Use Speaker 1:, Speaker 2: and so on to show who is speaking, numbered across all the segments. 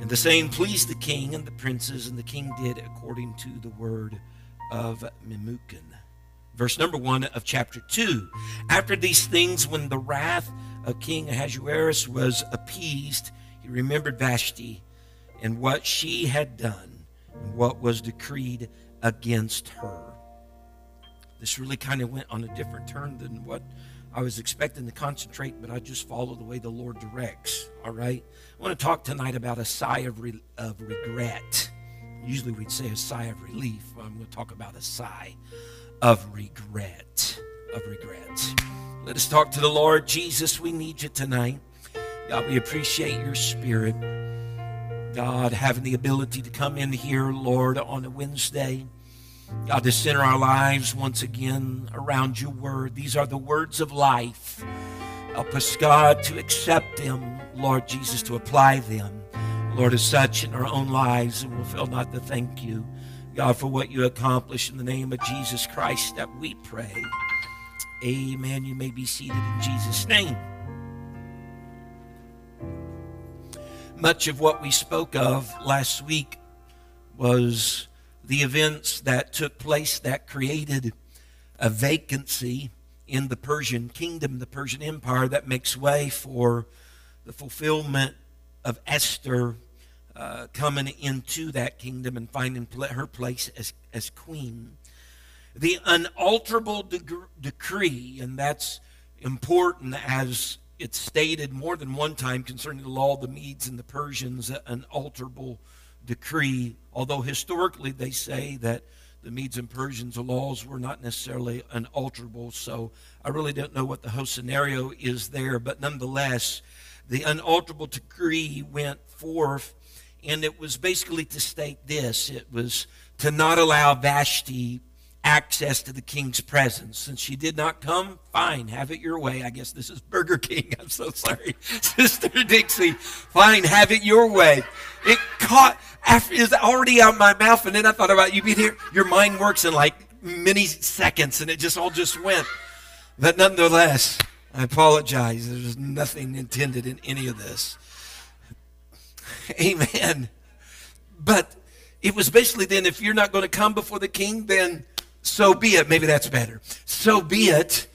Speaker 1: And the same pleased the king and the princes, and the king did according to the word of Memucan. Verse number one of chapter 2. After these things, when the wrath of King Ahasuerus was appeased, he remembered Vashti and what she had done and what was decreed against her. This really kind of went on a different turn than what I was expecting to concentrate, but I just follow the way the Lord directs. All right? I want to talk tonight about a sigh of, re- of regret. Usually we'd say a sigh of relief. I'm going to talk about a sigh of regret. Of regret. Let us talk to the Lord. Jesus, we need you tonight. God, we appreciate your spirit. God, having the ability to come in here, Lord, on a Wednesday. God, to center our lives once again around your word. These are the words of life. Help us, God, to accept them, Lord Jesus, to apply them, Lord, as such in our own lives. And we'll fail not to thank you, God, for what you accomplish in the name of Jesus Christ that we pray. Amen. You may be seated in Jesus' name. Much of what we spoke of last week was the events that took place that created a vacancy in the Persian kingdom, the Persian Empire, that makes way for the fulfillment of Esther uh, coming into that kingdom and finding her place as, as queen. The unalterable deg- decree, and that's important as it's stated more than one time concerning the law of the Medes and the Persians, an unalterable decree, although historically they say that the Medes and Persians' laws were not necessarily unalterable. So I really don't know what the whole scenario is there, but nonetheless, the unalterable decree went forth, and it was basically to state this it was to not allow Vashti access to the king's presence. Since she did not come, fine, have it your way. I guess this is Burger King. I'm so sorry. Sister Dixie, fine, have it your way. It caught after is already out my mouth, and then I thought about you being here. Your mind works in like many seconds, and it just all just went. But nonetheless, I apologize. There's nothing intended in any of this. Amen. But it was basically then if you're not going to come before the king, then so be it. Maybe that's better. So be it.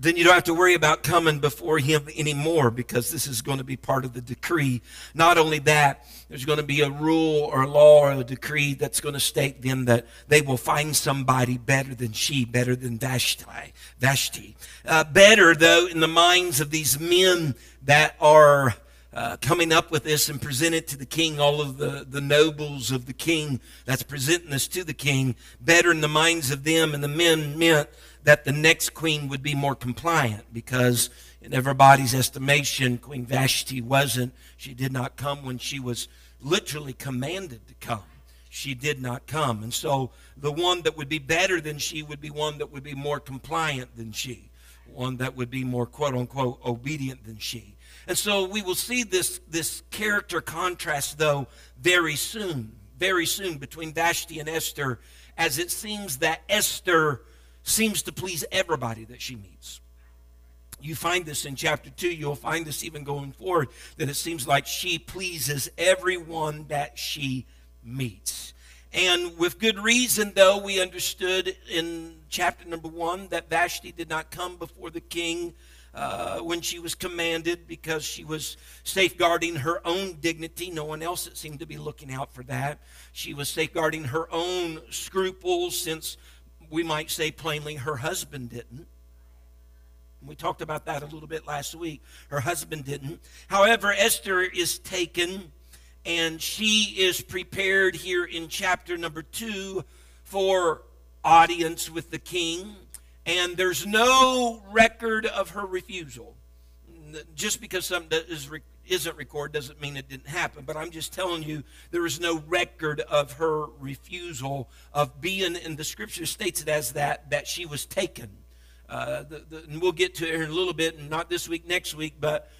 Speaker 1: Then you don't have to worry about coming before him anymore because this is going to be part of the decree. Not only that, there's going to be a rule or a law or a decree that's going to state then that they will find somebody better than she, better than Vashti. Vashti. Uh, better, though, in the minds of these men that are uh, coming up with this and present it to the king, all of the, the nobles of the king that's presenting this to the king, better in the minds of them and the men meant that the next queen would be more compliant because in everybody's estimation, Queen Vashti wasn't. She did not come when she was literally commanded to come. She did not come. And so the one that would be better than she would be one that would be more compliant than she, one that would be more quote unquote obedient than she. And so we will see this, this character contrast, though, very soon, very soon between Vashti and Esther, as it seems that Esther seems to please everybody that she meets. You find this in chapter 2. You'll find this even going forward that it seems like she pleases everyone that she meets. And with good reason, though, we understood in chapter number 1 that Vashti did not come before the king uh, when she was commanded because she was safeguarding her own dignity. No one else seemed to be looking out for that. She was safeguarding her own scruples since we might say plainly her husband didn't. We talked about that a little bit last week. Her husband didn't. However, Esther is taken and she is prepared here in chapter number two for audience with the king. And there's no record of her refusal. Just because something is, isn't recorded doesn't mean it didn't happen, but I'm just telling you there is no record of her refusal of being, and the scripture states it as that, that she was taken. Uh, the, the, and we'll get to it in a little bit, and not this week, next week, but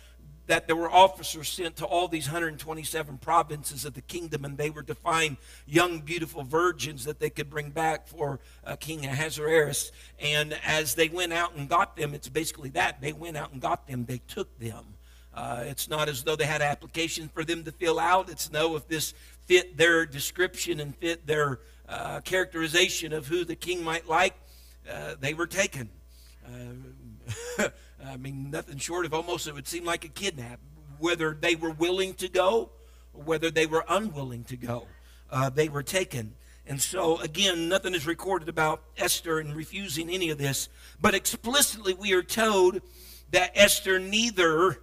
Speaker 1: that there were officers sent to all these 127 provinces of the kingdom, and they were to find young, beautiful virgins that they could bring back for uh, King Ahasuerus. And as they went out and got them, it's basically that. They went out and got them, they took them. Uh, it's not as though they had application for them to fill out. It's no if this fit their description and fit their uh, characterization of who the king might like. Uh, they were taken. Uh, I mean, nothing short of almost it would seem like a kidnap. Whether they were willing to go or whether they were unwilling to go, uh, they were taken. And so, again, nothing is recorded about Esther and refusing any of this. But explicitly, we are told that Esther neither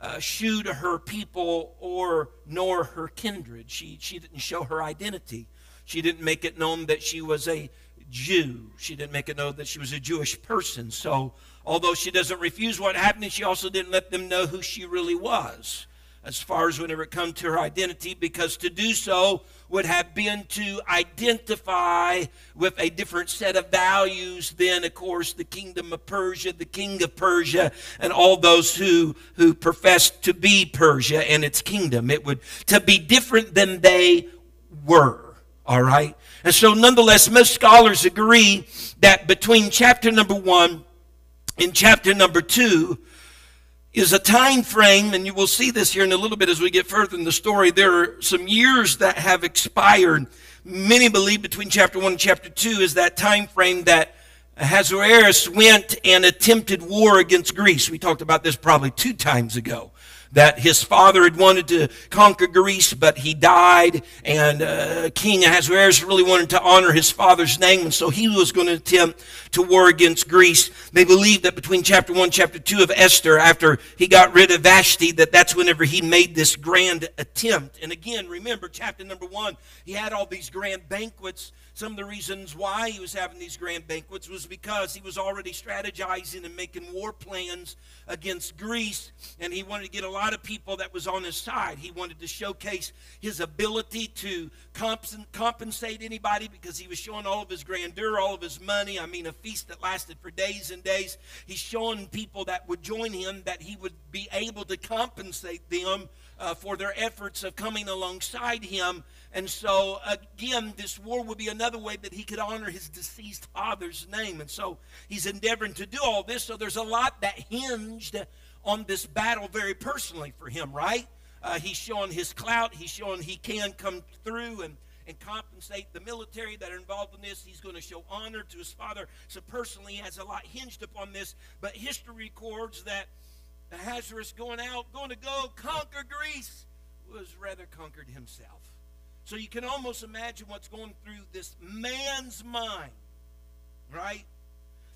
Speaker 1: uh, to her people or nor her kindred. She, she didn't show her identity. She didn't make it known that she was a Jew. She didn't make it known that she was a Jewish person. So Although she doesn't refuse what happened, she also didn't let them know who she really was as far as whenever it come to her identity, because to do so would have been to identify with a different set of values than, of course, the kingdom of Persia, the king of Persia, and all those who, who professed to be Persia and its kingdom. It would to be different than they were. All right? And so nonetheless, most scholars agree that between chapter number one and chapter number two is a time frame, and you will see this here in a little bit as we get further in the story. There are some years that have expired. Many believe between chapter one and chapter two is that time frame that Ahasuerus went and attempted war against Greece. We talked about this probably two times ago that his father had wanted to conquer Greece, but he died, and uh, King Ahasuerus really wanted to honor his father's name, and so he was going to attempt to war against Greece. They believe that between chapter 1 chapter 2 of Esther, after he got rid of Vashti, that that's whenever he made this grand attempt. And again, remember, chapter number 1, he had all these grand banquets some of the reasons why he was having these grand banquets was because he was already strategizing and making war plans against Greece, and he wanted to get a lot of people that was on his side. He wanted to showcase his ability to compensate anybody because he was showing all of his grandeur, all of his money. I mean, a feast that lasted for days and days. He's showing people that would join him that he would be able to compensate them uh, for their efforts of coming alongside him and so, again, this war would be another way that he could honor his deceased father's name. And so he's endeavoring to do all this. So there's a lot that hinged on this battle very personally for him, right? Uh, he's showing his clout. He's showing he can come through and, and compensate the military that are involved in this. He's going to show honor to his father. So personally, he has a lot hinged upon this. But history records that Ahasuerus going out, going to go conquer Greece, was rather conquered himself. So you can almost imagine what's going through this man's mind, right?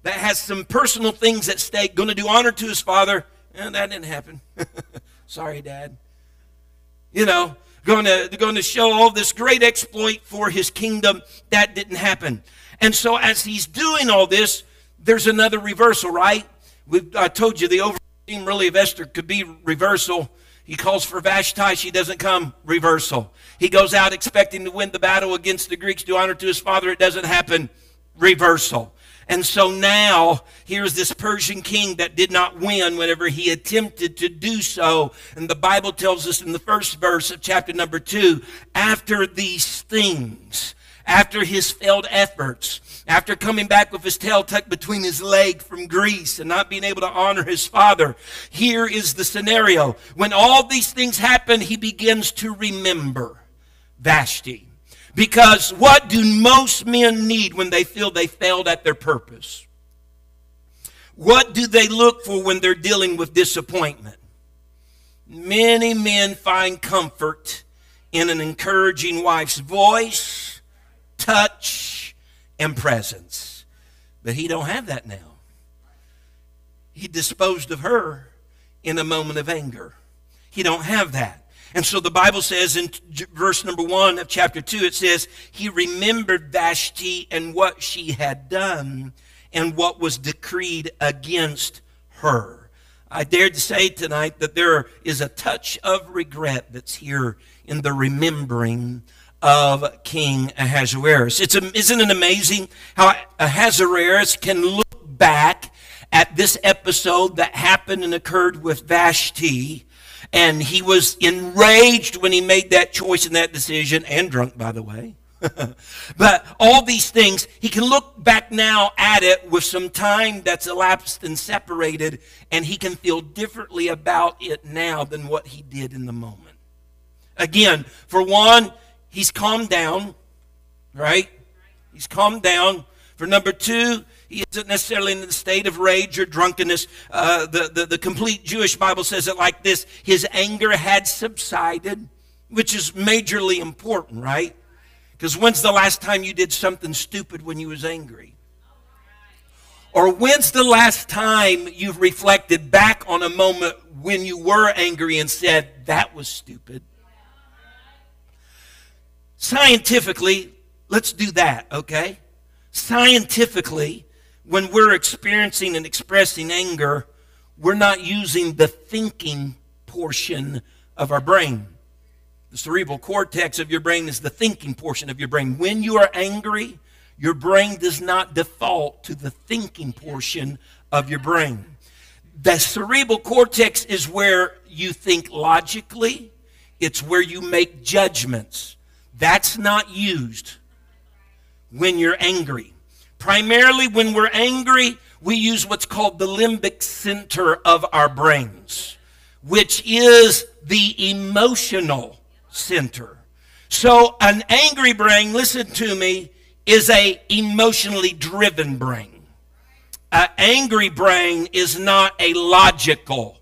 Speaker 1: That has some personal things at stake, going to do honor to his father. And that didn't happen. Sorry, Dad. You know, going to, going to show all this great exploit for his kingdom. That didn't happen. And so as he's doing all this, there's another reversal, right? We've, I told you the overtheme really of Esther could be reversal. He calls for Vashti. She doesn't come. Reversal. He goes out expecting to win the battle against the Greeks, do honor to his father. It doesn't happen. Reversal. And so now, here's this Persian king that did not win whenever he attempted to do so. And the Bible tells us in the first verse of chapter number two, after these things, after his failed efforts, after coming back with his tail tucked between his leg from Greece and not being able to honor his father, here is the scenario. When all these things happen, he begins to remember Vashti. Because what do most men need when they feel they failed at their purpose? What do they look for when they're dealing with disappointment? Many men find comfort in an encouraging wife's voice, touch, and presence. But he don't have that now. He disposed of her in a moment of anger. He don't have that. And so the Bible says in verse number one of chapter two, it says, He remembered Vashti and what she had done and what was decreed against her. I dared to say tonight that there is a touch of regret that's here in the remembering of King Ahasuerus. It's a, isn't it amazing how Ahasuerus can look back at this episode that happened and occurred with Vashti, and he was enraged when he made that choice and that decision, and drunk, by the way. but all these things, he can look back now at it with some time that's elapsed and separated, and he can feel differently about it now than what he did in the moment. Again, for one, he's calmed down, right? He's calmed down. For number two, he isn't necessarily in the state of rage or drunkenness. Uh, the, the, the complete Jewish Bible says it like this His anger had subsided, which is majorly important, right? Because when's the last time you did something stupid when you was angry? Or when's the last time you've reflected back on a moment when you were angry and said, that was stupid? Scientifically, let's do that, okay? Scientifically, when we're experiencing and expressing anger, we're not using the thinking portion of our brain. The cerebral cortex of your brain is the thinking portion of your brain. When you are angry, your brain does not default to the thinking portion of your brain. The cerebral cortex is where you think logically, it's where you make judgments. That's not used when you're angry. Primarily, when we're angry, we use what's called the limbic center of our brains, which is the emotional center. So an angry brain, listen to me, is a emotionally driven brain. An angry brain is not a logical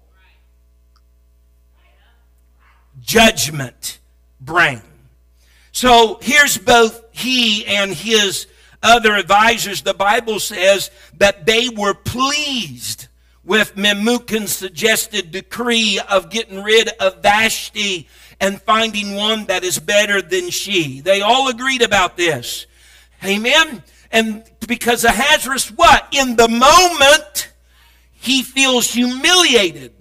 Speaker 1: judgment brain. So here's both he and his other advisors. The Bible says that they were pleased with Memucan's suggested decree of getting rid of Vashti and finding one that is better than she. They all agreed about this. Amen. And because Ahasuerus, what? In the moment, he feels humiliated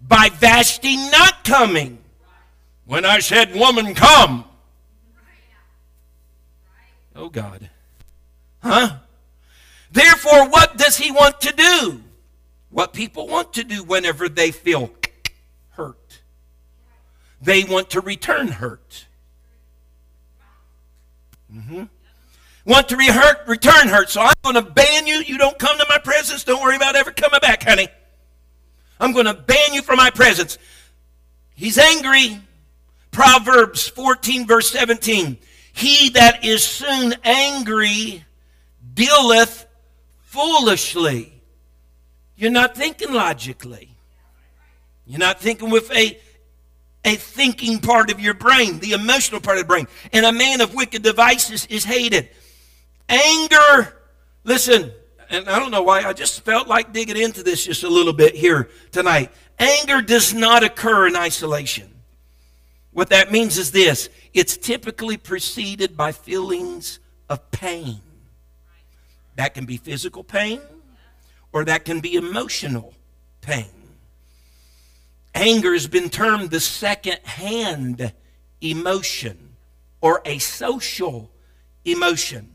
Speaker 1: by Vashti not coming. When I said, Woman, come. Oh, God. Huh? Therefore, what does he want to do? What people want to do whenever they feel hurt. They want to return hurt. Mm-hmm. Want to re-hurt, return hurt. So I'm going to ban you. You don't come to my presence. Don't worry about ever coming back, honey. I'm going to ban you from my presence. He's angry. Proverbs 14, verse 17. He that is soon angry dealeth foolishly. You're not thinking logically. You're not thinking with a, a thinking part of your brain, the emotional part of the brain. And a man of wicked devices is hated. Anger, listen, and I don't know why, I just felt like digging into this just a little bit here tonight. Anger does not occur in isolation. What that means is this it's typically preceded by feelings of pain. That can be physical pain or that can be emotional pain. Anger has been termed the second hand emotion or a social emotion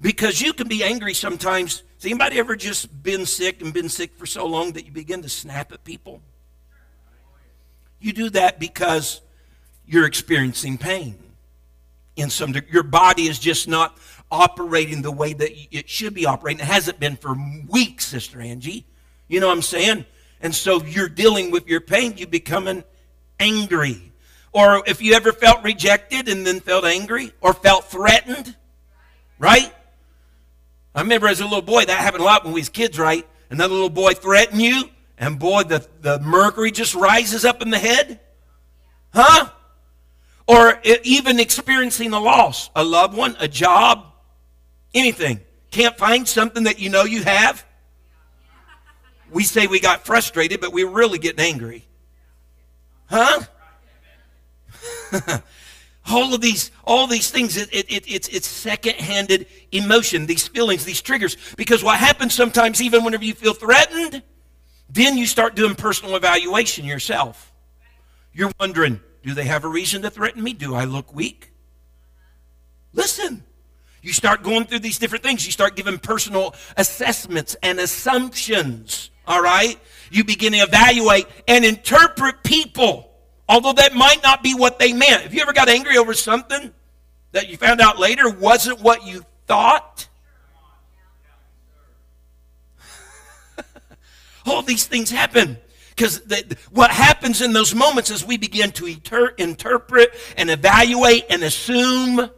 Speaker 1: because you can be angry sometimes. Has anybody ever just been sick and been sick for so long that you begin to snap at people? You do that because you're experiencing pain. In some degree. your body is just not operating the way that it should be operating. It hasn't been for weeks sister angie. You know what i'm saying? And so you're dealing with your pain. You becoming angry. Or if you ever felt rejected and then felt angry or felt threatened right? I remember as a little boy that happened a lot when we was kids right? Another little boy threatened you and boy the, the mercury just rises up in the head. Huh or even experiencing a loss, a loved one, a job, anything. Can't find something that you know you have? We say we got frustrated, but we're really getting angry. Huh? all of these, all these things, it, it, it, it's, it's second-handed emotion, these feelings, these triggers. Because what happens sometimes, even whenever you feel threatened, Then you start doing personal evaluation yourself. You're wondering, do they have a reason to threaten me? Do I look weak? Listen. You start going through these different things. You start giving personal assessments and assumptions. All right? You begin to evaluate and interpret people, although that might not be what they meant. Have you ever got angry over something that you found out later wasn't what you thought? All these things happen. Because what happens in those moments is we begin to inter- interpret and evaluate and assume.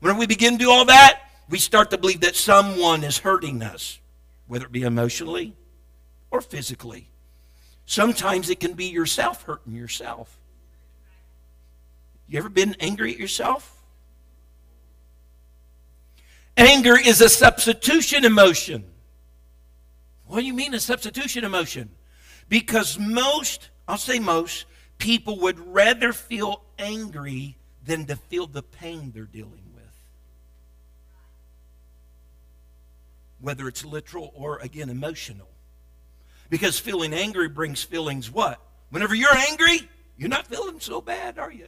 Speaker 1: When we begin to do all that, we start to believe that someone is hurting us, whether it be emotionally or physically. Sometimes it can be yourself hurting yourself. You ever been angry at yourself? Anger is a substitution emotion. What do you mean a substitution emotion? Because most, I'll say most, people would rather feel angry than to feel the pain they're dealing with. Whether it's literal or, again, emotional. Because feeling angry brings feelings what? Whenever you're angry, you're not feeling so bad, are you?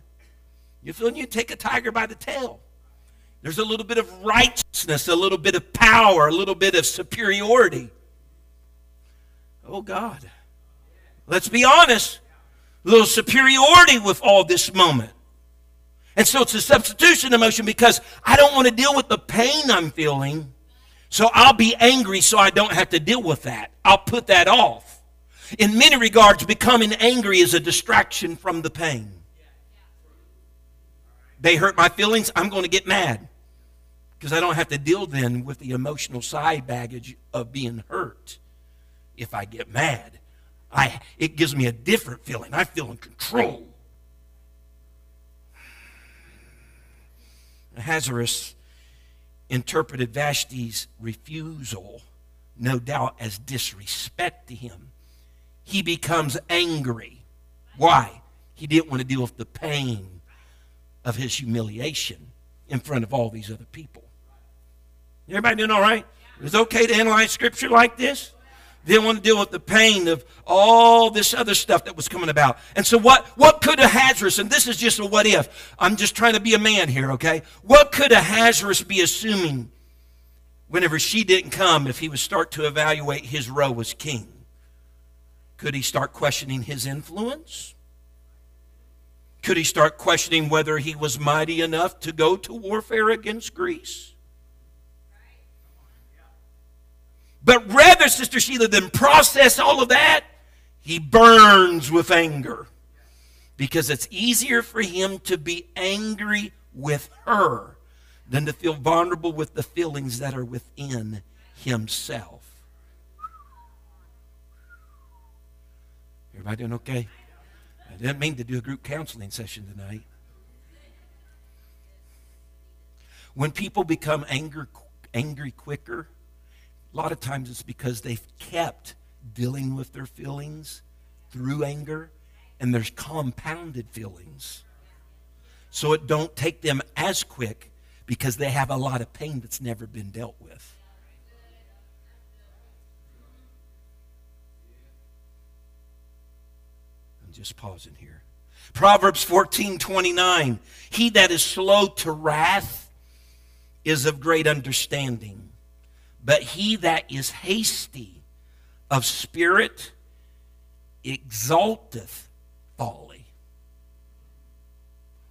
Speaker 1: You're feeling you take a tiger by the tail. There's a little bit of righteousness, a little bit of power, a little bit of superiority. Oh, God. Let's be honest. A little superiority with all this moment. And so it's a substitution emotion because I don't want to deal with the pain I'm feeling. So I'll be angry so I don't have to deal with that. I'll put that off. In many regards, becoming angry is a distraction from the pain. They hurt my feelings, I'm going to get mad. Because I don't have to deal then with the emotional side baggage of being hurt if I get mad. I, it gives me a different feeling. I feel in control. Ahasuerus interpreted Vashti's refusal, no doubt, as disrespect to him. He becomes angry. Why? He didn't want to deal with the pain of his humiliation in front of all these other people. Everybody doing all right? It's okay to analyze scripture like this? Didn't want to deal with the pain of all this other stuff that was coming about. And so what, what could Ahasuerus, and this is just a what if, I'm just trying to be a man here, okay? What could Ahasuerus be assuming whenever she didn't come if he would start to evaluate his role as king? Could he start questioning his influence? Could he start questioning whether he was mighty enough to go to warfare against Greece? But rather, Sister Sheila, than process all of that, he burns with anger. Because it's easier for him to be angry with her than to feel vulnerable with the feelings that are within himself. Everybody doing okay? I didn't mean to do a group counseling session tonight. When people become anger, angry quicker, a lot of times it's because they've kept dealing with their feelings through anger, and there's compounded feelings. So it don't take them as quick because they have a lot of pain that's never been dealt with. I'm just pausing here. Proverbs 14 29. He that is slow to wrath is of great understanding but he that is hasty of spirit exalteth folly.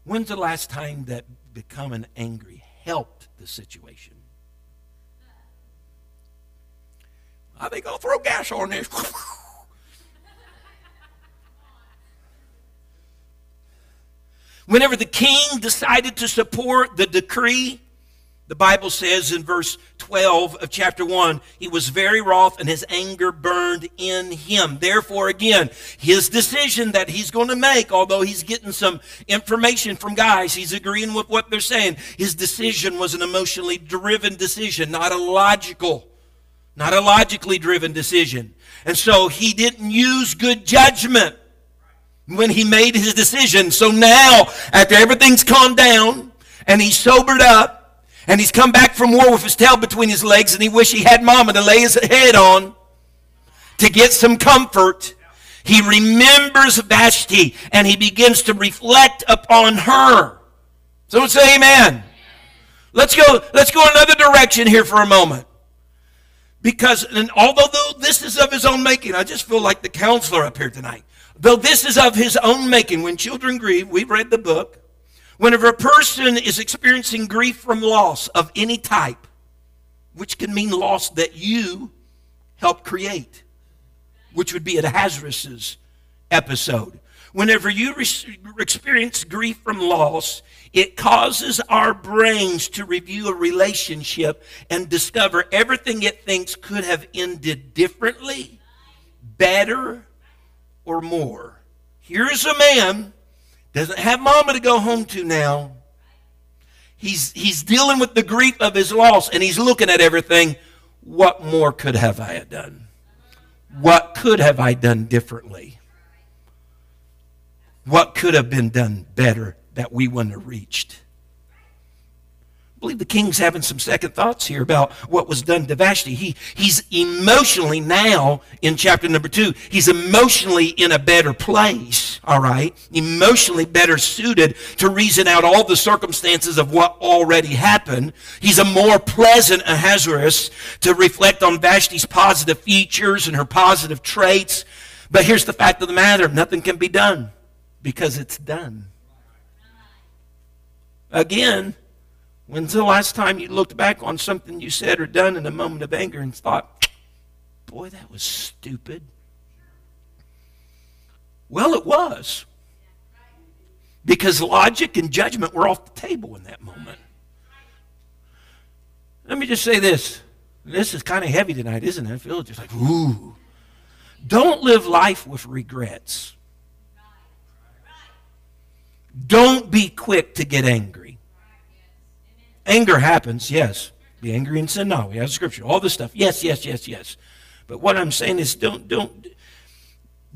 Speaker 1: When's the last time that becoming angry helped the situation? I think I'll throw gas on this. Whenever the king decided to support the decree the Bible says in verse 12 of chapter 1, he was very wroth and his anger burned in him. Therefore, again, his decision that he's going to make, although he's getting some information from guys, he's agreeing with what they're saying. His decision was an emotionally driven decision, not a logical, not a logically driven decision. And so he didn't use good judgment when he made his decision. So now, after everything's calmed down and he's sobered up, and he's come back from war with his tail between his legs, and he wish he had mama to lay his head on. to get some comfort, he remembers Vashti and he begins to reflect upon her. Someone say amen. Let's go, let's go another direction here for a moment. Because and although this is of his own making, I just feel like the counselor up here tonight. Though this is of his own making, when children grieve, we've read the book. Whenever a person is experiencing grief from loss of any type, which can mean loss that you helped create, which would be Ahasuerus's episode. Whenever you re- experience grief from loss, it causes our brains to review a relationship and discover everything it thinks could have ended differently, better, or more. Here's a man doesn't have mama to go home to now. He's, he's dealing with the grief of his loss and he's looking at everything. What more could have I have done? What could have I done differently? What could have been done better that we wouldn't have reached? Believe the king's having some second thoughts here about what was done to Vashti. He, he's emotionally now in chapter number two, he's emotionally in a better place, all right? Emotionally better suited to reason out all the circumstances of what already happened. He's a more pleasant Ahasuerus to reflect on Vashti's positive features and her positive traits. But here's the fact of the matter nothing can be done because it's done. Again, When's the last time you looked back on something you said or done in a moment of anger and thought, boy, that was stupid? Well, it was. Because logic and judgment were off the table in that moment. Let me just say this. This is kind of heavy tonight, isn't it? I feel just like, ooh. Don't live life with regrets. Don't be quick to get angry. Anger happens, yes. Be angry and sin. No, we have scripture. All this stuff. Yes, yes, yes, yes. But what I'm saying is don't don't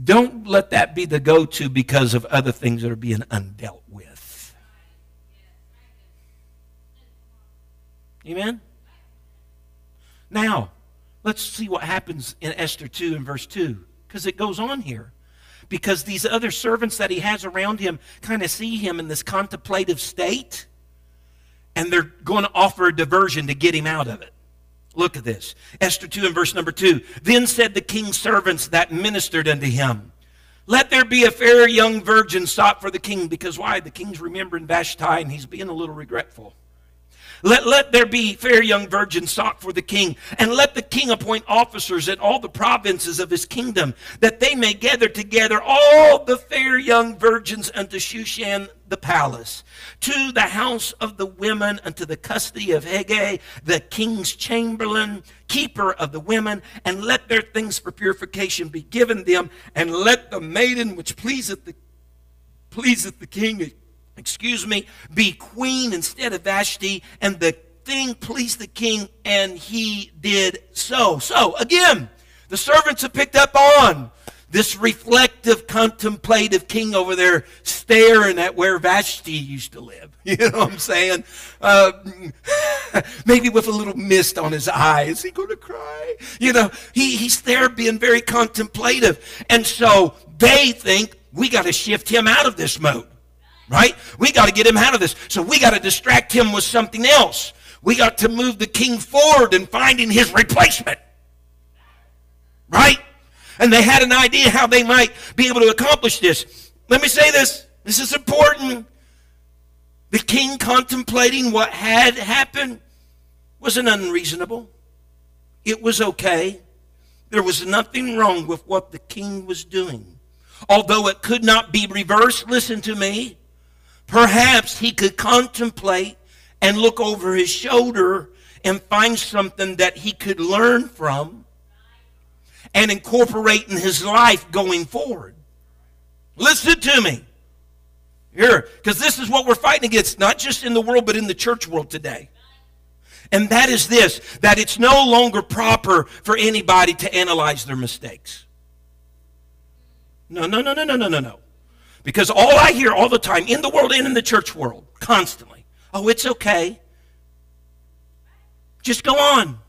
Speaker 1: don't let that be the go-to because of other things that are being undealt with. Amen? Now, let's see what happens in Esther 2 and verse 2, because it goes on here. Because these other servants that he has around him kind of see him in this contemplative state and they're going to offer a diversion to get him out of it. Look at this. Esther 2 and verse number 2. Then said the king's servants that ministered unto him, Let there be a fair young virgin sought for the king. Because why? The king's remembering Vashti and he's being a little regretful. Let, let there be fair young virgins sought for the king, and let the king appoint officers in all the provinces of his kingdom, that they may gather together all the fair young virgins unto Shushan the palace, to the house of the women, unto the custody of Hegai, the king's chamberlain, keeper of the women, and let their things for purification be given them, and let the maiden which pleaseth the pleaseth the king excuse me, be queen instead of Vashti, and the thing pleased the king, and he did so. So, again, the servants have picked up on this reflective, contemplative king over there staring at where Vashti used to live. You know what I'm saying? Uh, maybe with a little mist on his eyes. Is he going to cry? You know, he, he's there being very contemplative. And so they think we got to shift him out of this mode right? We got to get him out of this. So we got to distract him with something else. We got to move the king forward in finding his replacement. Right? And they had an idea how they might be able to accomplish this. Let me say this. This is important. The king contemplating what had happened wasn't unreasonable. It was okay. There was nothing wrong with what the king was doing. Although it could not be reversed, listen to me, Perhaps he could contemplate and look over his shoulder and find something that he could learn from and incorporate in his life going forward. Listen to me. Here, because this is what we're fighting against, not just in the world, but in the church world today. And that is this that it's no longer proper for anybody to analyze their mistakes. No, no, no, no, no, no, no, no. Because all I hear all the time in the world and in the church world, constantly, oh, it's okay. Just go on.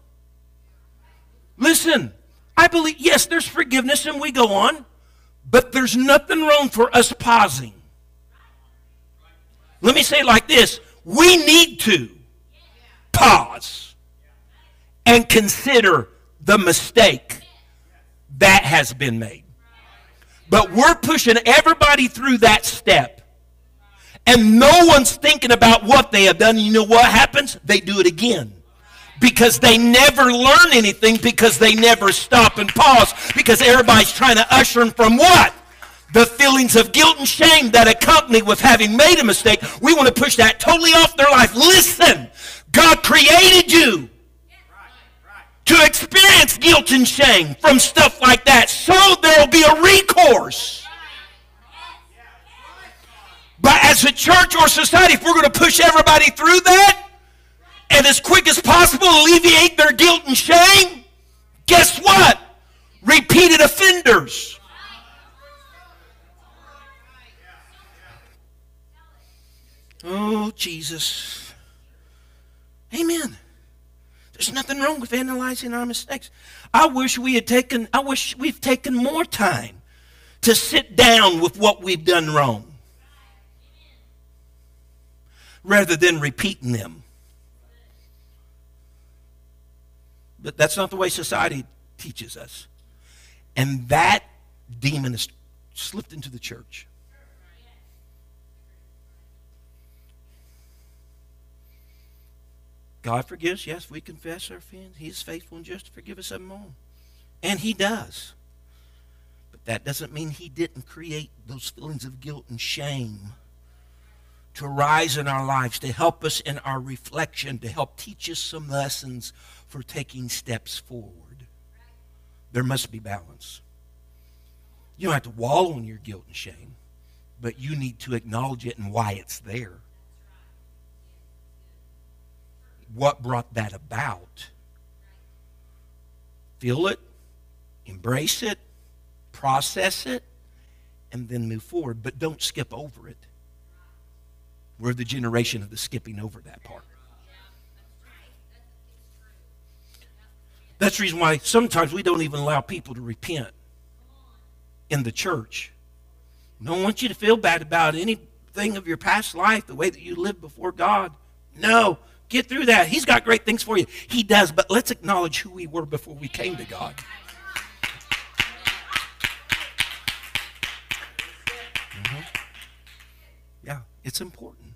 Speaker 1: Listen, I believe, yes, there's forgiveness and we go on, but there's nothing wrong for us pausing. Let me say it like this we need to pause and consider the mistake that has been made. But we're pushing everybody through that step. And no one's thinking about what they have done. You know what happens? They do it again because they never learn anything because they never stop and pause because everybody's trying to usher them from what? The feelings of guilt and shame that accompany with having made a mistake. We want to push that totally off their life. Listen, God created you to experience guilt and shame from stuff like that so there will be a recourse. But as a church or society, if we're going to push everybody through that, and as quick as possible alleviate their guilt and shame, guess what? Repeated offenders. Oh, Jesus. Amen. There's nothing wrong with analyzing our mistakes. I wish we had taken, I wish we've taken more time to sit down with what we've done wrong rather than repeating them. But that's not the way society teaches us. And that demon has slipped into the church. God forgives, yes, we confess our sins. He is faithful and just to forgive us of them all. And He does. But that doesn't mean He didn't create those feelings of guilt and shame to arise in our lives, to help us in our reflection, to help teach us some lessons for taking steps forward. There must be balance. You don't have to wallow in your guilt and shame, but you need to acknowledge it and why it's there. What brought that about? Feel it, embrace it, process it, and then move forward. But don't skip over it. We're the generation of the skipping over that part. That's the reason why sometimes we don't even allow people to repent in the church. We don't want you to feel bad about anything of your past life, the way that you lived before God. No, get through that. He's got great things for you. He does, but let's acknowledge who we were before we came to God. Mm-hmm. Yeah, it's important.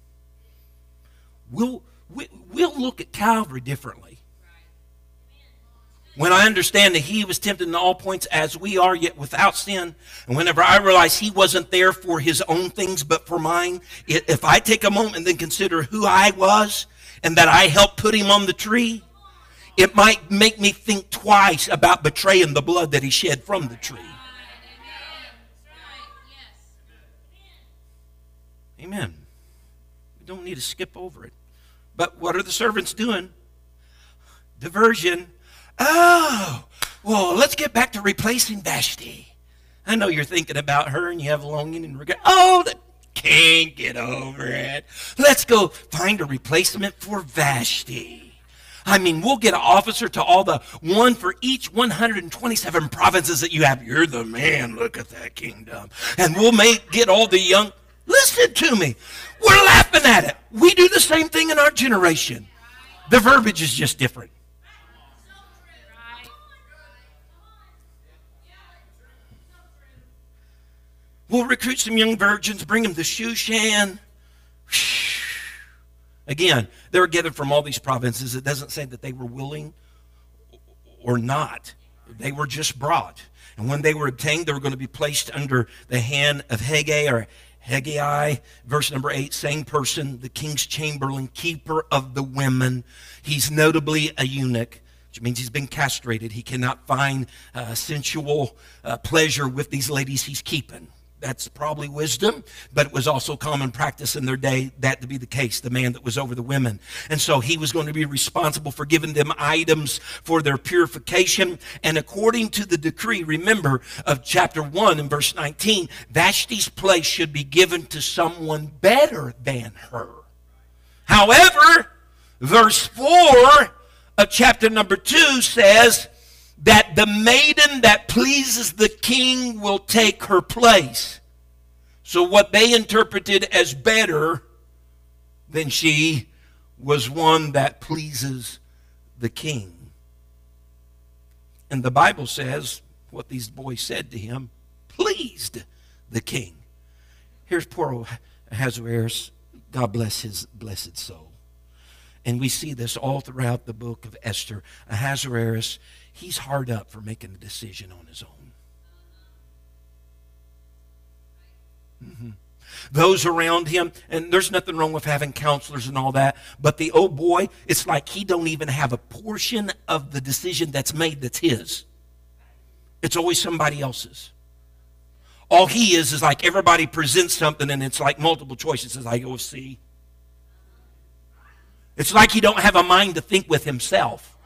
Speaker 1: We'll, we, will we will look at Calvary differently. When I understand that he was tempted in all points as we are, yet without sin, and whenever I realize he wasn't there for his own things but for mine, if I take a moment and then consider who I was and that I helped put him on the tree, it might make me think twice about betraying the blood that he shed from the tree. Amen. We don't need to skip over it. But what are the servants doing? Diversion Oh, well, let's get back to replacing Vashti. I know you're thinking about her and you have longing and regret. Oh, the can't get over it. Let's go find a replacement for Vashti. I mean, we'll get an officer to all the one for each 127 provinces that you have. You're the man. Look at that kingdom. And we'll make get all the young. Listen to me. We're laughing at it. We do the same thing in our generation. The verbiage is just different. We'll recruit some young virgins, bring them to Shushan. Again, they were gathered from all these provinces. It doesn't say that they were willing or not. They were just brought. And when they were obtained, they were going to be placed under the hand of Haggai or Haggai, verse number eight, same person, the king's chamberlain, keeper of the women. He's notably a eunuch which means he's been castrated. He cannot find uh, sensual uh, pleasure with these ladies he's keeping. That's probably wisdom, but it was also common practice in their day that to be the case, the man that was over the women. And so he was going to be responsible for giving them items for their purification. And according to the decree, remember, of chapter 1 and verse 19, Vashti's place should be given to someone better than her. However, verse 4 of chapter number 2 says, that the maiden that pleases the king will take her place. So, what they interpreted as better than she was one that pleases the king. And the Bible says what these boys said to him pleased the king. Here's poor Ahasuerus. God bless his blessed soul. And we see this all throughout the book of Esther. Ahasuerus, he's hard up for making a decision on his own. Mm-hmm. Those around him, and there's nothing wrong with having counselors and all that, but the old boy, it's like he don't even have a portion of the decision that's made that's his. It's always somebody else's. All he is is like everybody presents something and it's like multiple choices as I go see. It's like he don't have a mind to think with himself.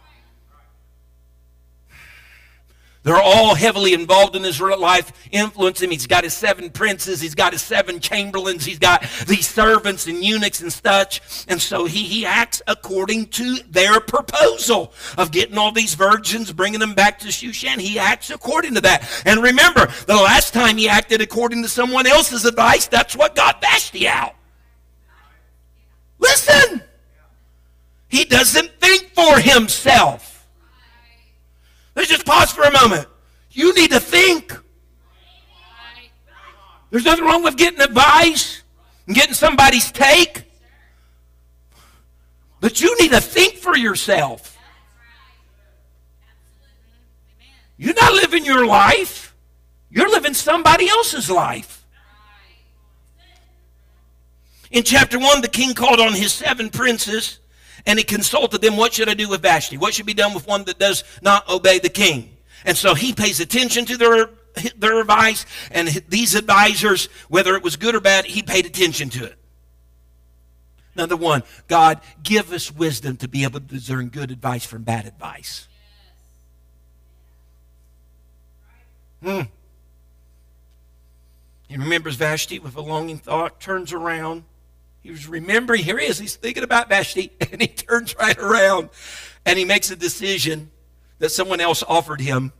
Speaker 1: They're all heavily involved in his life, influence him. He's got his seven princes, he's got his seven chamberlains, he's got these servants and eunuchs and such. And so he, he acts according to their proposal of getting all these virgins, bringing them back to Shushan. He acts according to that. And remember, the last time he acted according to someone else's advice, that's what got Vashti out. Listen, he doesn't think for himself. Let's just pause for a moment. You need to think. There's nothing wrong with getting advice and getting somebody's take. But you need to think for yourself. You're not living your life, you're living somebody else's life. In chapter 1, the king called on his seven princes and he consulted them, what should I do with Vashti? What should be done with one that does not obey the king? And so he pays attention to their, their advice, and these advisors, whether it was good or bad, he paid attention to it. Number one, God, give us wisdom to be able to discern good advice from bad advice. Hmm. He remembers Vashti with a longing thought, turns around, he was remembering, here he is, he's thinking about Vashti, and he turns right around and he makes a decision that someone else offered him,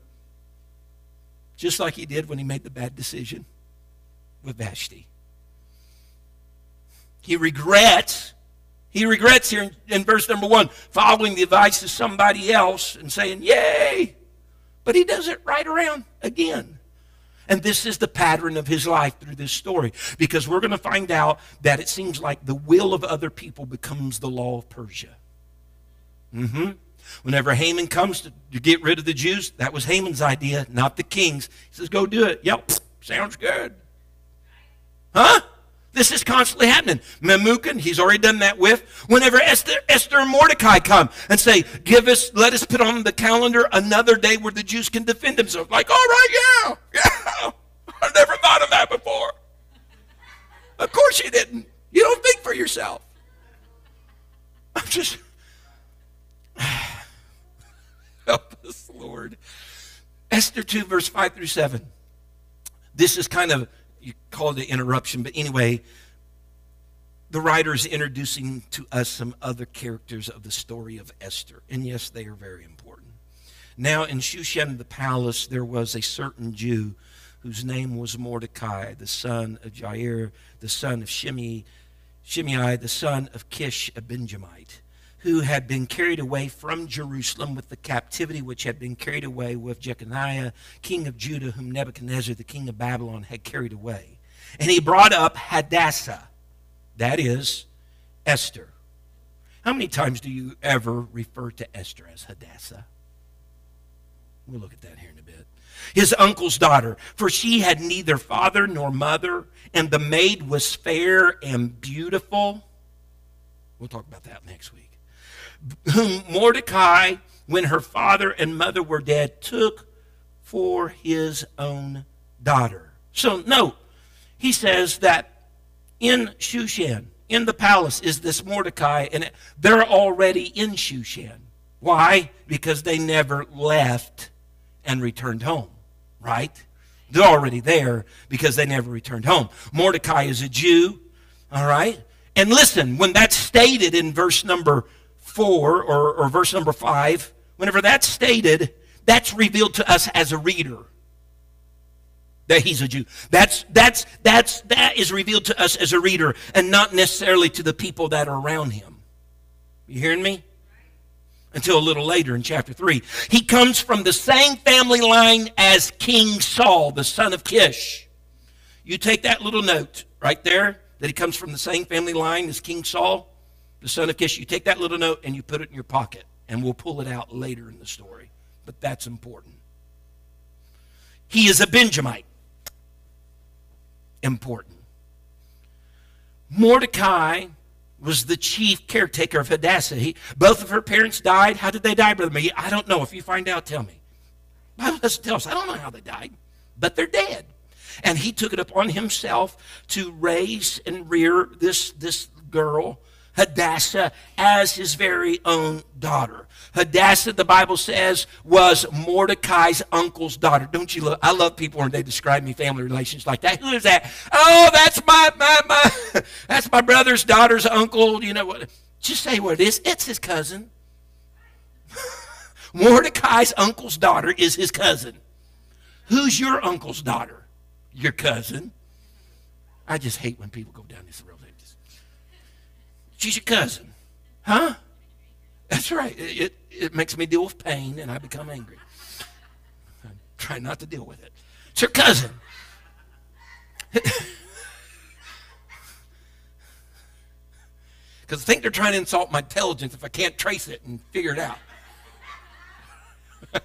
Speaker 1: just like he did when he made the bad decision with Vashti. He regrets, he regrets here in, in verse number one, following the advice of somebody else and saying, Yay! But he does it right around again. And this is the pattern of his life through this story because we're going to find out that it seems like the will of other people becomes the law of Persia. Mm-hmm. Whenever Haman comes to, to get rid of the Jews, that was Haman's idea, not the king's. He says, Go do it. Yep, sounds good. Huh? This is constantly happening. Memucan, he's already done that with. Whenever Esther, Esther and Mordecai come and say, give us, let us put on the calendar another day where the Jews can defend themselves. Like, all right, yeah, yeah. I never thought of that before. Of course you didn't. You don't think for yourself. I'm just, help us, Lord. Esther 2, verse 5 through 7. This is kind of you call it an interruption, but anyway, the writer is introducing to us some other characters of the story of Esther. And yes, they are very important. Now, in Shushan the palace, there was a certain Jew whose name was Mordecai, the son of Jair, the son of Shimei, Shimei, the son of Kish, a Benjamite who had been carried away from Jerusalem with the captivity which had been carried away with Jeconiah, king of Judah, whom Nebuchadnezzar, the king of Babylon, had carried away. And he brought up Hadassah, that is, Esther. How many times do you ever refer to Esther as Hadassah? We'll look at that here in a bit. His uncle's daughter, for she had neither father nor mother, and the maid was fair and beautiful. We'll talk about that next week whom Mordecai, when her father and mother were dead, took for his own daughter. So, note, he says that in Shushan, in the palace, is this Mordecai, and they're already in Shushan. Why? Because they never left and returned home, right? They're already there because they never returned home. Mordecai is a Jew, all right? And listen, when that's stated in verse number 4 or, or verse number 5, whenever that's stated, that's revealed to us as a reader that he's a Jew. That's that's that's that is revealed to us as a reader and not necessarily to the people that are around him. You hearing me? Until a little later in chapter 3. He comes from the same family line as King Saul, the son of Kish. You take that little note right there that he comes from the same family line as King Saul, the son of Kish. You take that little note and you put it in your pocket, and we'll pull it out later in the story. But that's important. He is a Benjamite important. Mordecai was the chief caretaker of Hadassah. He, both of her parents died. How did they die, Brother McGee? I don't know. If you find out, tell me. Bible doesn't tell us. I don't know how they died, but they're dead. And he took it upon himself to raise and rear this, this girl, Hadassah, as his very own daughter. Hadassah, the Bible says, was Mordecai's uncle's daughter. Don't you love? I love people when they describe me family relations like that. Who is that? Oh, that's my my my. That's my brother's daughter's uncle. You know what? Just say what it is. It's his cousin. Mordecai's uncle's daughter is his cousin. Who's your uncle's daughter? Your cousin. I just hate when people go down this road. She's your cousin. Huh? That's right. It, it makes me deal with pain and I become angry. I try not to deal with it. It's your cousin. Because I think they're trying to insult my intelligence if I can't trace it and figure it out.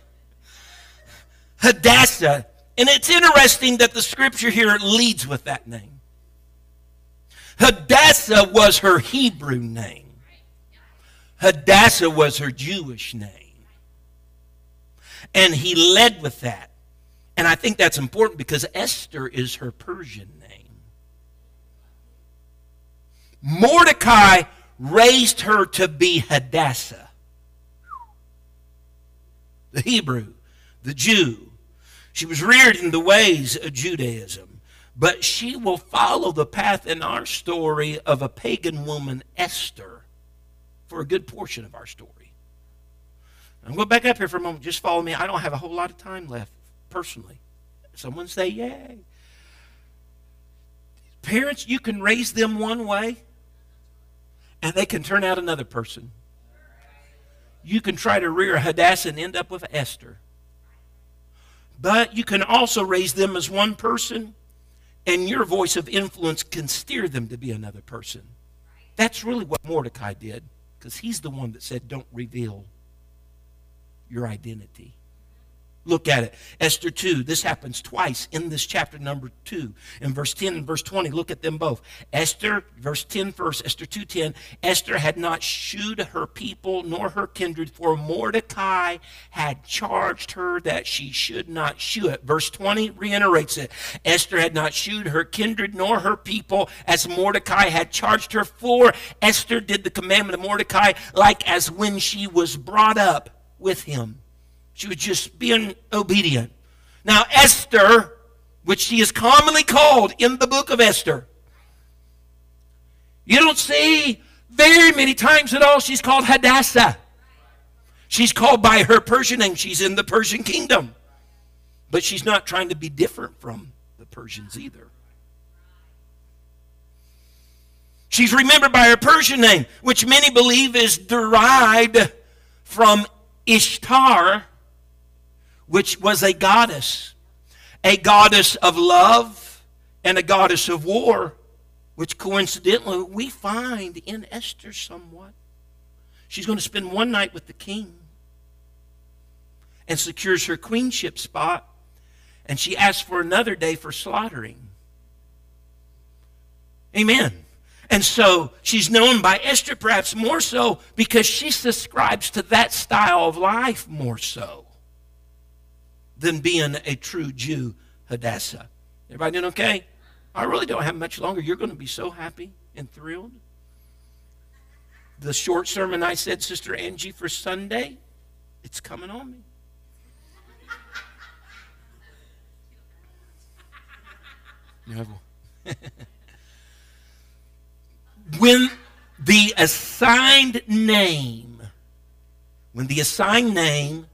Speaker 1: Hadassah. And it's interesting that the scripture here leads with that name. Hadassah was her Hebrew name. Hadassah was her Jewish name. And he led with that. And I think that's important because Esther is her Persian name. Mordecai raised her to be Hadassah, the Hebrew, the Jew. She was reared in the ways of Judaism, but she will follow the path in our story of a pagan woman, Esther for a good portion of our story. I'm going back up here for a moment. Just follow me. I don't have a whole lot of time left, personally. Someone say, Yay. Parents, you can raise them one way, and they can turn out another person. You can try to rear Hadassah and end up with Esther. But you can also raise them as one person, and your voice of influence can steer them to be another person. That's really what Mordecai did because he's the one that said, Don't reveal your identity. Look at it. Esther 2. This happens twice in this chapter number 2. In verse 10 and verse 20, look at them both. Esther, verse 10 first, Esther 2.10, Esther had not shewed her people nor her kindred, for Mordecai had charged her that she should not shew it. Verse 20 reiterates it. Esther had not shewed her kindred nor her people, as Mordecai had charged her for. Esther did the commandment of Mordecai like as when she was brought up with him. She was just being obedient. Now, Esther, which she is commonly called in the book of Esther, you don't see very many times at all she's called Hadassah. She's called by her Persian name. She's in the Persian kingdom. But she's not trying to be different from the Persians either. She's remembered by her Persian name, which many believe is derived from Ishtar, which was a goddess, a goddess of love and a goddess of war, which coincidentally we find in Esther somewhat. She's going to spend one night with the king and secures her queenship spot, and she asks for another day for slaughtering. Amen. And so she's known by Esther perhaps more so because she subscribes to that style of life more so than being a true Jew, Hadassah. Everybody doing okay? I really don't have much longer. You're going to be so happy and thrilled. The short sermon I said, Sister Angie, for Sunday, it's coming on me. when the assigned name, when the assigned name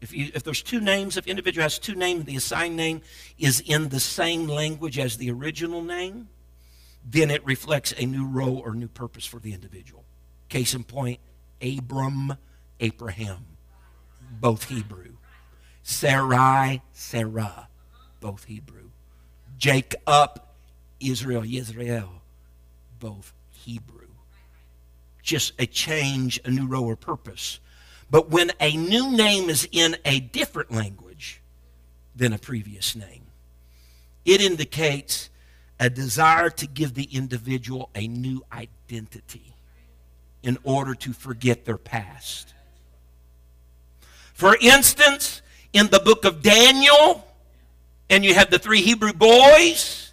Speaker 1: if, you, if there's two names, if individual has two names, the assigned name is in the same language as the original name, then it reflects a new role or new purpose for the individual. Case in point, Abram, Abraham, both Hebrew. Sarai, Sarah, both Hebrew. Jacob, Israel, Israel, both Hebrew. Just a change, a new role or purpose. But when a new name is in a different language than a previous name, it indicates a desire to give the individual a new identity in order to forget their past. For instance, in the book of Daniel, and you have the three Hebrew boys,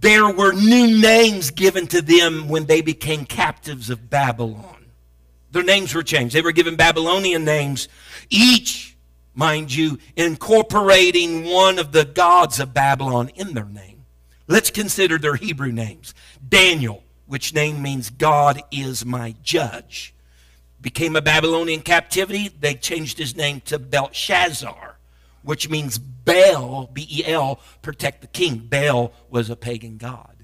Speaker 1: there were new names given to them when they became captives of Babylon. Their names were changed. They were given Babylonian names, each, mind you, incorporating one of the gods of Babylon in their name. Let's consider their Hebrew names. Daniel, which name means God is my judge, became a Babylonian captivity. They changed his name to Belshazzar, which means Baal, B E L, protect the king. Baal was a pagan god.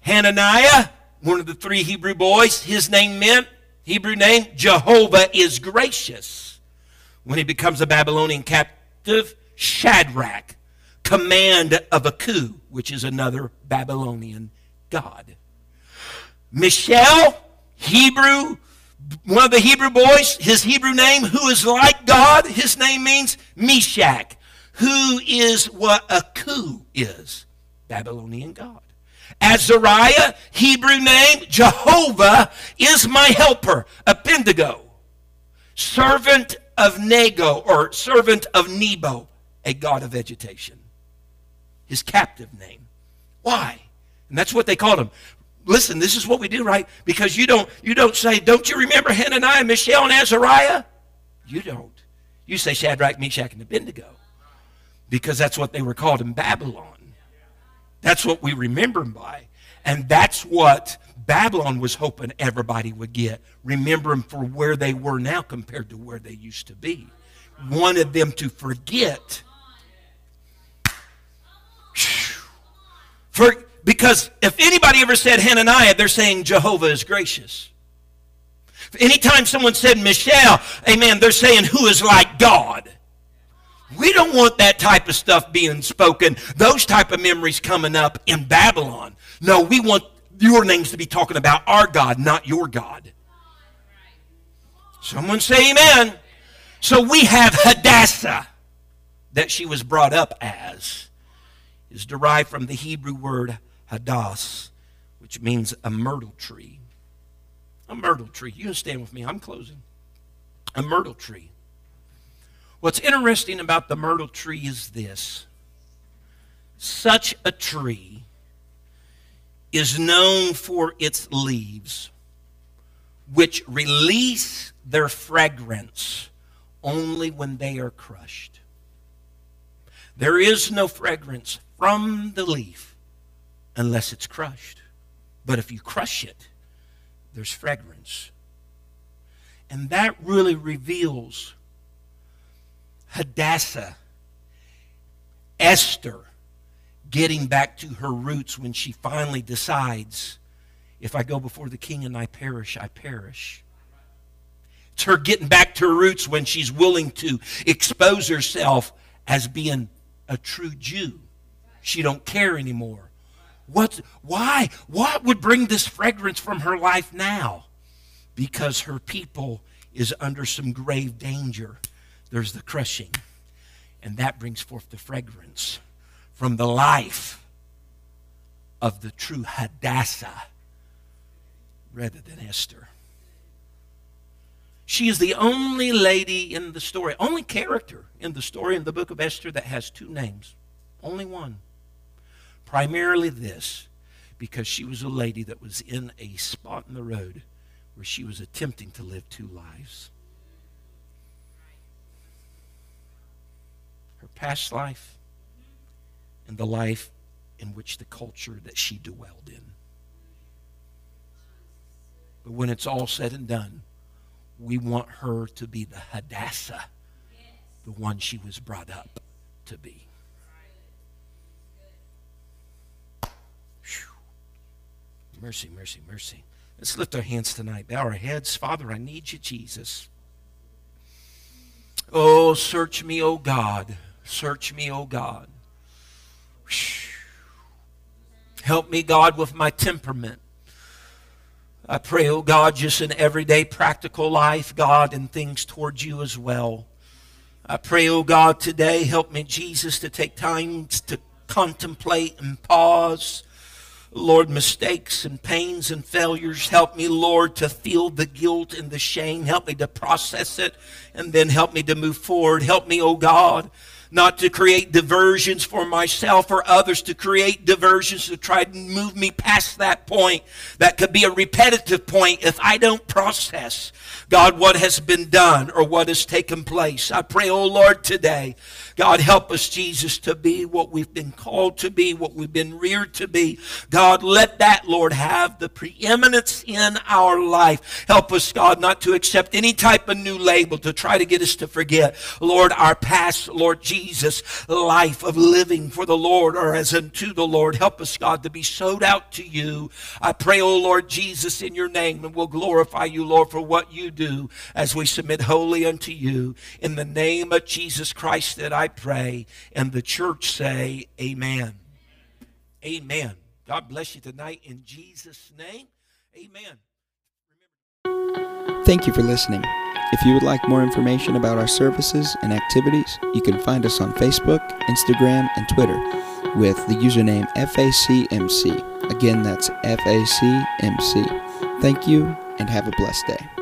Speaker 1: Hananiah, one of the three Hebrew boys, his name meant, Hebrew name, Jehovah is gracious. When he becomes a Babylonian captive, Shadrach, command of Aku, which is another Babylonian god. Mishael, Hebrew, one of the Hebrew boys, his Hebrew name, who is like God, his name means Meshach, who is what Aku is, Babylonian god. Azariah, Hebrew name, Jehovah is my helper, Abednego, servant of Nego, or servant of Nebo, a god of vegetation his captive name. Why? And that's what they called him. Listen, this is what we do, right? Because you don't you don't say, don't you remember Hananiah, Mishael, and Azariah? You don't. You say Shadrach, Meshach, and Abednego. Because that's what they were called in Babylon. That's what we remember them by. And that's what Babylon was hoping everybody would get. Remember them for where they were now compared to where they used to be. Wanted them to forget For, because if anybody ever said Hananiah, they're saying Jehovah is gracious. Anytime someone said Mishael, amen, they're saying who is like God. We don't want that type of stuff being spoken, those type of memories coming up in Babylon. No, we want your names to be talking about our God, not your God. Someone say amen. So we have Hadassah that she was brought up as is derived from the Hebrew word hadass, which means a myrtle tree. A myrtle tree. You can stand with me. I'm closing. A myrtle tree. What's interesting about the myrtle tree is this such a tree is known for its leaves, which release their fragrance only when they are crushed. There is no fragrance from the leaf unless it's crushed. But if you crush it, there's fragrance. And that really reveals Hadassah, Esther, getting back to her roots when she finally decides if I go before the king and I perish, I perish. It's her getting back to her roots when she's willing to expose herself as being a true Jew. She don't care anymore. What, why? What would bring this fragrance from her life now? Because her people is under some grave danger. There's the crushing. And that brings forth the fragrance from the life of the true Hadassah rather than Esther. She is the only lady in the story, only character in the story in the book of Esther that has two names. Only one. Primarily this, because she was a lady that was in a spot in the road where she was attempting to live two lives. Past life and the life in which the culture that she dwelled in. But when it's all said and done, We want her to be the Hadassah, the one she was brought up to be. Whew. Mercy, mercy, mercy. Let's lift our hands tonight. Bow our heads. Father, I need you, Jesus. Oh, search me, O God. Search me, O God. Help me, God, with my temperament. I pray, oh God, just in everyday practical life, God, and things towards you as well. I pray, oh God, today, help me, Jesus, to take time to contemplate and pause. Lord, mistakes and pains and failures. Help me, Lord, to feel the guilt and the shame. Help me to process it and then help me to move forward. Help me, oh God, not to create diversions for myself or others, to create diversions to try to move me past that point. That could be a repetitive point if I don't process, God, what has been done or what has taken place. I pray, oh Lord, today, God, help us, Jesus, to be what we've been called to be, what we've been reared to be. God, let that, Lord, have the preeminence in our life. Help us, God, not to accept any type of new label to try to get us to forget, Lord, our past, Lord Jesus, life of living for the Lord or as unto the Lord. Help us, God, to be sold out to you. I pray, oh Lord Jesus, in your name, and we'll glorify you, Lord, for what you do as we submit wholly unto you. In the name of Jesus Christ that I pray. And the church say, Amen. Amen. God bless you tonight in Jesus' name. Amen.
Speaker 2: Thank you for listening. If you would like more information about our services and activities, you can find us on Facebook, Instagram, and Twitter with the username FACMC. Again, that's FACMC. Thank you and have a blessed day.